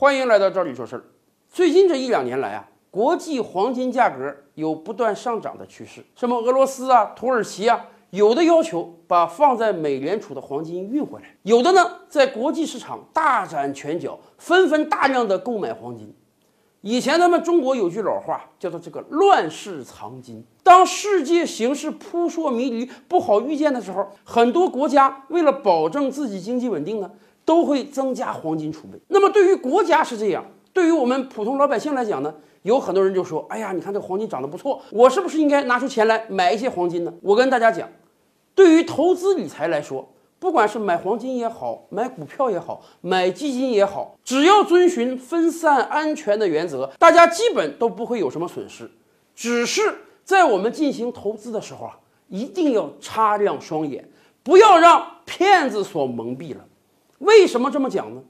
欢迎来到这里说事儿。最近这一两年来啊，国际黄金价格有不断上涨的趋势。什么俄罗斯啊、土耳其啊，有的要求把放在美联储的黄金运回来，有的呢在国际市场大展拳脚，纷纷大量的购买黄金。以前咱们中国有句老话，叫做这个乱世藏金。当世界形势扑朔迷离、不好预见的时候，很多国家为了保证自己经济稳定呢，都会增加黄金储备。那么对于国家是这样，对于我们普通老百姓来讲呢，有很多人就说：“哎呀，你看这黄金涨得不错，我是不是应该拿出钱来买一些黄金呢？”我跟大家讲，对于投资理财来说，不管是买黄金也好，买股票也好，买基金也好，只要遵循分散安全的原则，大家基本都不会有什么损失。只是在我们进行投资的时候啊，一定要擦亮双眼，不要让骗子所蒙蔽了。为什么这么讲呢？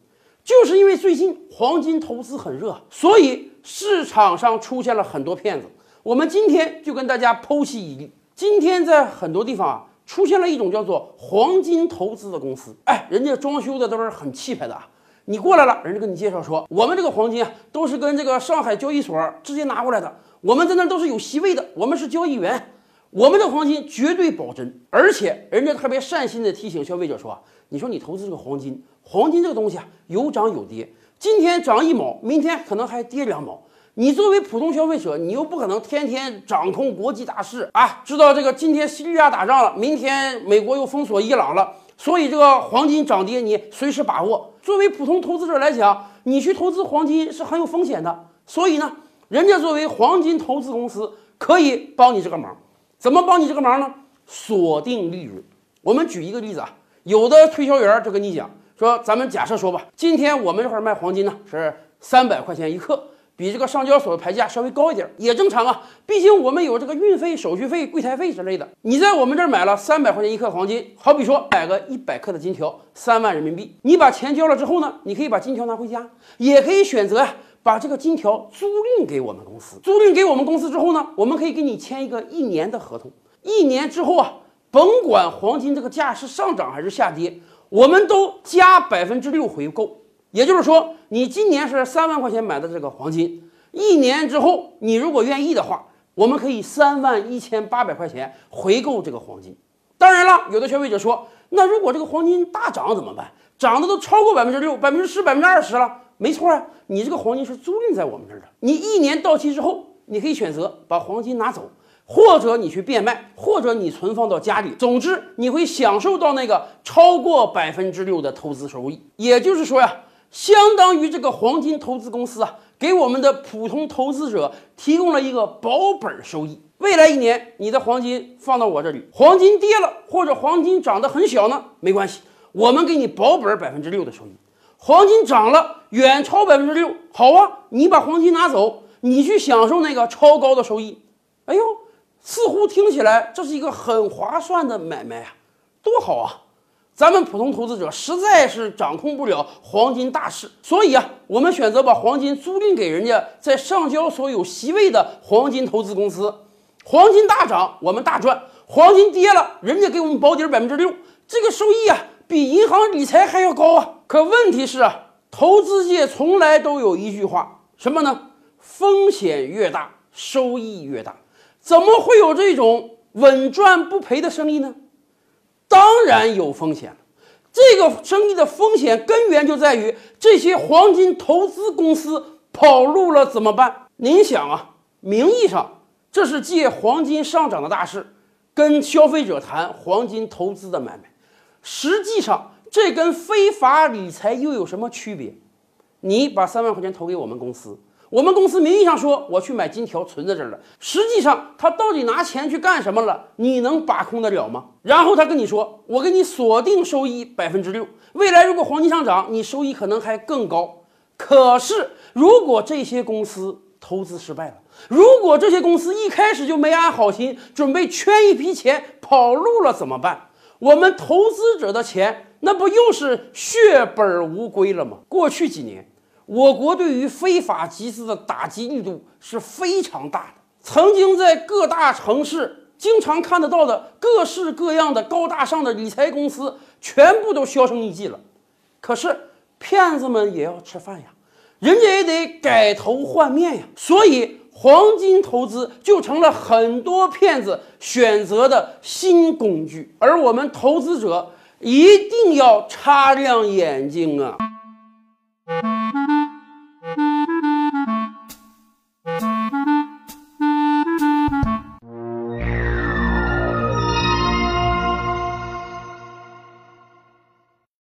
就是因为最近黄金投资很热，所以市场上出现了很多骗子。我们今天就跟大家剖析一例。今天在很多地方啊。出现了一种叫做黄金投资的公司，哎，人家装修的都是很气派的啊。你过来了，人家跟你介绍说，我们这个黄金啊，都是跟这个上海交易所直接拿过来的，我们在那都是有席位的，我们是交易员，我们的黄金绝对保真。而且人家特别善心的提醒消费者说，你说你投资这个黄金，黄金这个东西啊，有涨有跌，今天涨一毛，明天可能还跌两毛。你作为普通消费者，你又不可能天天掌控国际大事啊！知道这个今天叙利亚打仗了，明天美国又封锁伊朗了，所以这个黄金涨跌你随时把握。作为普通投资者来讲，你去投资黄金是很有风险的。所以呢，人家作为黄金投资公司可以帮你这个忙。怎么帮你这个忙呢？锁定利润。我们举一个例子啊，有的推销员就跟你讲说，咱们假设说吧，今天我们这块卖黄金呢是三百块钱一克。比这个上交所的牌价稍微高一点也正常啊，毕竟我们有这个运费、手续费、柜台费之类的。你在我们这儿买了三百块钱一克黄金，好比说买个一百克的金条，三万人民币。你把钱交了之后呢，你可以把金条拿回家，也可以选择呀，把这个金条租赁给我们公司。租赁给我们公司之后呢，我们可以给你签一个一年的合同。一年之后啊，甭管黄金这个价是上涨还是下跌，我们都加百分之六回购。也就是说，你今年是三万块钱买的这个黄金，一年之后，你如果愿意的话，我们可以三万一千八百块钱回购这个黄金。当然了，有的消费者说，那如果这个黄金大涨怎么办？涨的都超过百分之六、百分之十、百分之二十了。没错啊，你这个黄金是租赁在我们这儿的，你一年到期之后，你可以选择把黄金拿走，或者你去变卖，或者你存放到家里。总之，你会享受到那个超过百分之六的投资收益。也就是说呀。相当于这个黄金投资公司啊，给我们的普通投资者提供了一个保本收益。未来一年，你的黄金放到我这里，黄金跌了或者黄金涨得很小呢，没关系，我们给你保本百分之六的收益。黄金涨了，远超百分之六，好啊，你把黄金拿走，你去享受那个超高的收益。哎呦，似乎听起来这是一个很划算的买卖啊，多好啊！咱们普通投资者实在是掌控不了黄金大势，所以啊，我们选择把黄金租赁给人家在上交所有席位的黄金投资公司。黄金大涨，我们大赚；黄金跌了，人家给我们保底百分之六，这个收益啊，比银行理财还要高啊。可问题是啊，投资界从来都有一句话，什么呢？风险越大，收益越大。怎么会有这种稳赚不赔的生意呢？当然有风险了，这个生意的风险根源就在于这些黄金投资公司跑路了怎么办？您想啊，名义上这是借黄金上涨的大势，跟消费者谈黄金投资的买卖，实际上这跟非法理财又有什么区别？你把三万块钱投给我们公司。我们公司名义上说我去买金条存在这儿了，实际上他到底拿钱去干什么了？你能把控得了吗？然后他跟你说，我给你锁定收益百分之六，未来如果黄金上涨，你收益可能还更高。可是如果这些公司投资失败了，如果这些公司一开始就没安好心，准备圈一批钱跑路了怎么办？我们投资者的钱那不又是血本无归了吗？过去几年。我国对于非法集资的打击力度是非常大的。曾经在各大城市经常看得到的各式各样的高大上的理财公司，全部都销声匿迹了。可是骗子们也要吃饭呀，人家也得改头换面呀。所以，黄金投资就成了很多骗子选择的新工具，而我们投资者一定要擦亮眼睛啊！